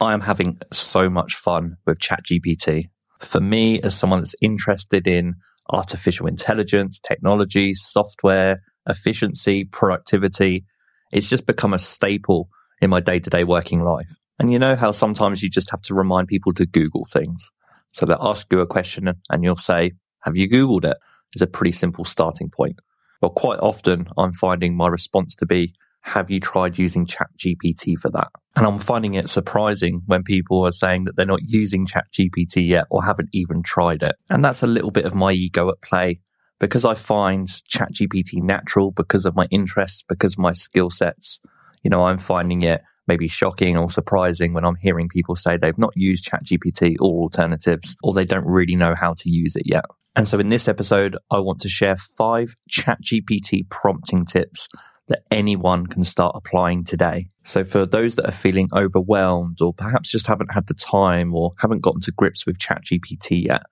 I am having so much fun with ChatGPT. For me, as someone that's interested in artificial intelligence, technology, software, efficiency, productivity, it's just become a staple in my day to day working life. And you know how sometimes you just have to remind people to Google things. So they'll ask you a question and you'll say, have you Googled it? It's a pretty simple starting point. But quite often I'm finding my response to be, have you tried using ChatGPT for that? And I'm finding it surprising when people are saying that they're not using ChatGPT yet or haven't even tried it. And that's a little bit of my ego at play because I find ChatGPT natural because of my interests, because of my skill sets. You know, I'm finding it maybe shocking or surprising when I'm hearing people say they've not used ChatGPT or alternatives or they don't really know how to use it yet. And so in this episode, I want to share five ChatGPT prompting tips that anyone can start applying today. So for those that are feeling overwhelmed or perhaps just haven't had the time or haven't gotten to grips with ChatGPT yet,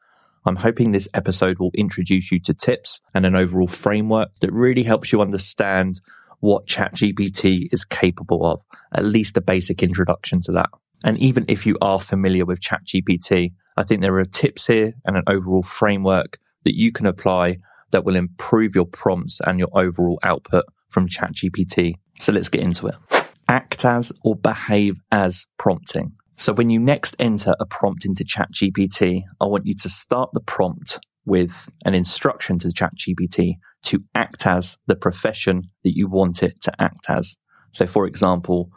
I'm hoping this episode will introduce you to tips and an overall framework that really helps you understand what ChatGPT is capable of, at least a basic introduction to that. And even if you are familiar with ChatGPT, I think there are tips here and an overall framework that you can apply that will improve your prompts and your overall output from ChatGPT. So let's get into it. Act as or behave as prompting. So when you next enter a prompt into ChatGPT, I want you to start the prompt with an instruction to ChatGPT to act as the profession that you want it to act as. So for example,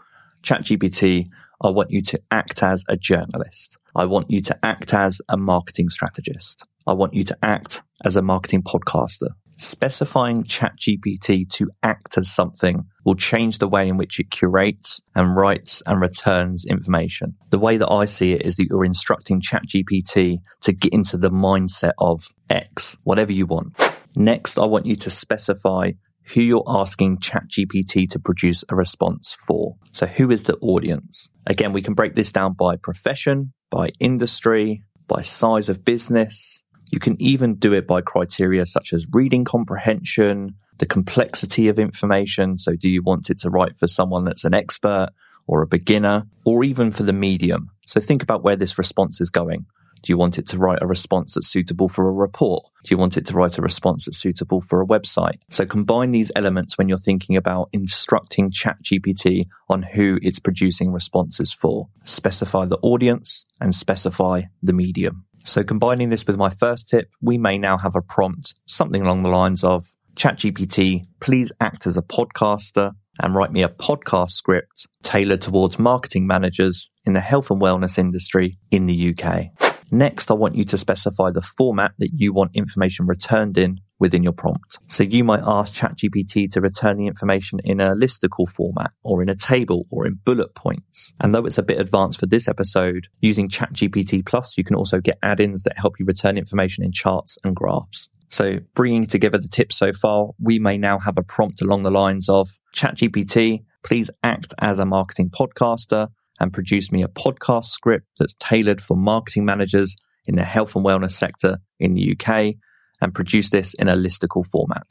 ChatGPT, I want you to act as a journalist. I want you to act as a marketing strategist. I want you to act as a marketing podcaster. Specifying ChatGPT to act as something will change the way in which it curates and writes and returns information. The way that I see it is that you're instructing ChatGPT to get into the mindset of X, whatever you want. Next, I want you to specify who you're asking ChatGPT to produce a response for. So, who is the audience? Again, we can break this down by profession, by industry, by size of business, you can even do it by criteria such as reading comprehension, the complexity of information. So do you want it to write for someone that's an expert or a beginner or even for the medium? So think about where this response is going. Do you want it to write a response that's suitable for a report? Do you want it to write a response that's suitable for a website? So combine these elements when you're thinking about instructing ChatGPT on who it's producing responses for. Specify the audience and specify the medium. So combining this with my first tip, we may now have a prompt, something along the lines of ChatGPT, please act as a podcaster and write me a podcast script tailored towards marketing managers in the health and wellness industry in the UK. Next, I want you to specify the format that you want information returned in within your prompt. So you might ask ChatGPT to return the information in a listicle format or in a table or in bullet points. And though it's a bit advanced for this episode, using ChatGPT Plus, you can also get add-ins that help you return information in charts and graphs. So bringing together the tips so far, we may now have a prompt along the lines of ChatGPT, please act as a marketing podcaster and produce me a podcast script that's tailored for marketing managers in the health and wellness sector in the UK and produce this in a listicle format.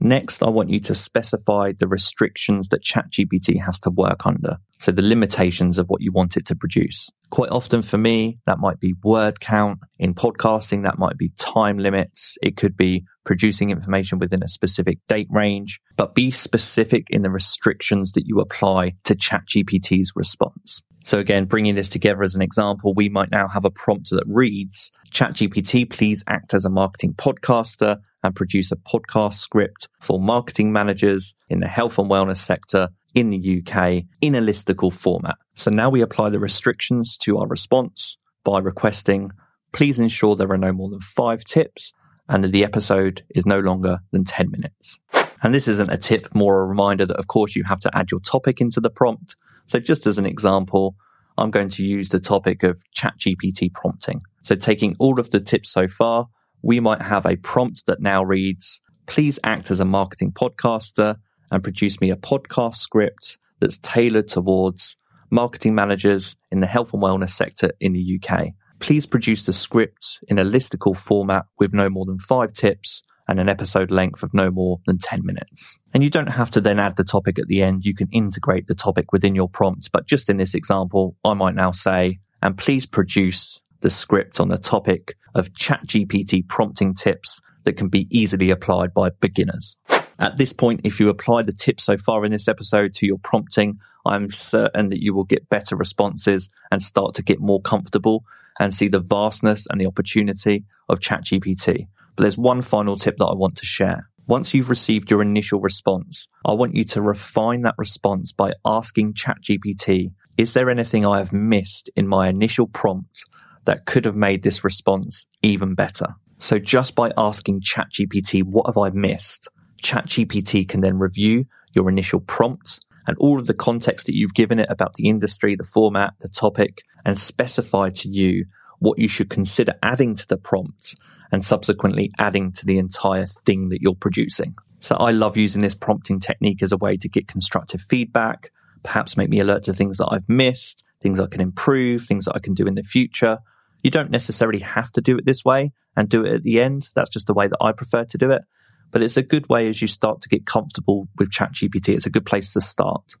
Next, I want you to specify the restrictions that ChatGPT has to work under. So the limitations of what you want it to produce. Quite often for me, that might be word count. In podcasting, that might be time limits. It could be producing information within a specific date range, but be specific in the restrictions that you apply to ChatGPT's response. So again, bringing this together as an example, we might now have a prompt that reads, ChatGPT, please act as a marketing podcaster and produce a podcast script for marketing managers in the health and wellness sector in the UK in a listicle format. So now we apply the restrictions to our response by requesting, please ensure there are no more than five tips and that the episode is no longer than 10 minutes. And this isn't a tip, more a reminder that of course you have to add your topic into the prompt. So just as an example, I'm going to use the topic of ChatGPT prompting. So taking all of the tips so far, we might have a prompt that now reads, please act as a marketing podcaster and produce me a podcast script that's tailored towards marketing managers in the health and wellness sector in the UK. Please produce the script in a listicle format with no more than five tips and an episode length of no more than 10 minutes. And you don't have to then add the topic at the end. You can integrate the topic within your prompt. But just in this example, I might now say, and please produce the script on the topic of ChatGPT prompting tips that can be easily applied by beginners. At this point, if you apply the tips so far in this episode to your prompting, I'm certain that you will get better responses and start to get more comfortable and see the vastness and the opportunity of ChatGPT. But there's one final tip that I want to share. Once you've received your initial response, I want you to refine that response by asking ChatGPT, is there anything I have missed in my initial prompt that could have made this response even better? So just by asking ChatGPT, what have I missed? ChatGPT can then review your initial prompt and all of the context that you've given it about the industry, the format, the topic, and specify to you what you should consider adding to the prompt and subsequently adding to the entire thing that you're producing. So I love using this prompting technique as a way to get constructive feedback, perhaps make me alert to things that I've missed, things I can improve, things that I can do in the future. You don't necessarily have to do it this way and do it at the end. That's just the way that I prefer to do it. But it's a good way as you start to get comfortable with ChatGPT. It's a good place to start.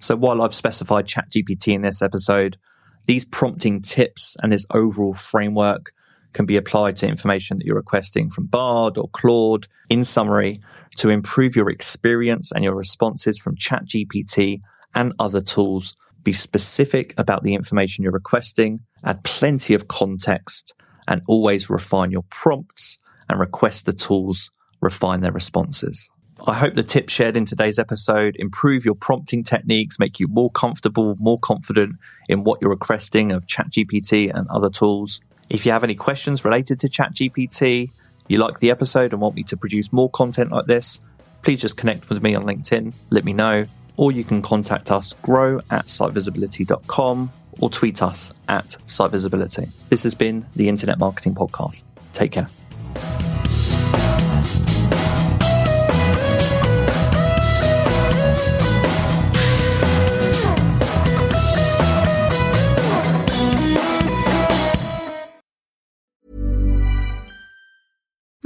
So while I've specified ChatGPT in this episode, these prompting tips and this overall framework can be applied to information that you're requesting from Bard or Claude. In summary, to improve your experience and your responses from ChatGPT and other tools, be specific about the information you're requesting, add plenty of context, and always refine your prompts and request the tools refine their responses. I hope the tips shared in today's episode improve your prompting techniques, make you more comfortable, more confident in what you're requesting of ChatGPT and other tools. If you have any questions related to ChatGPT, you like the episode and want me to produce more content like this, please just connect with me on LinkedIn, let me know, or you can contact us grow at sitevisibility.com or tweet us at sitevisibility. This has been the Internet Marketing Podcast. Take care.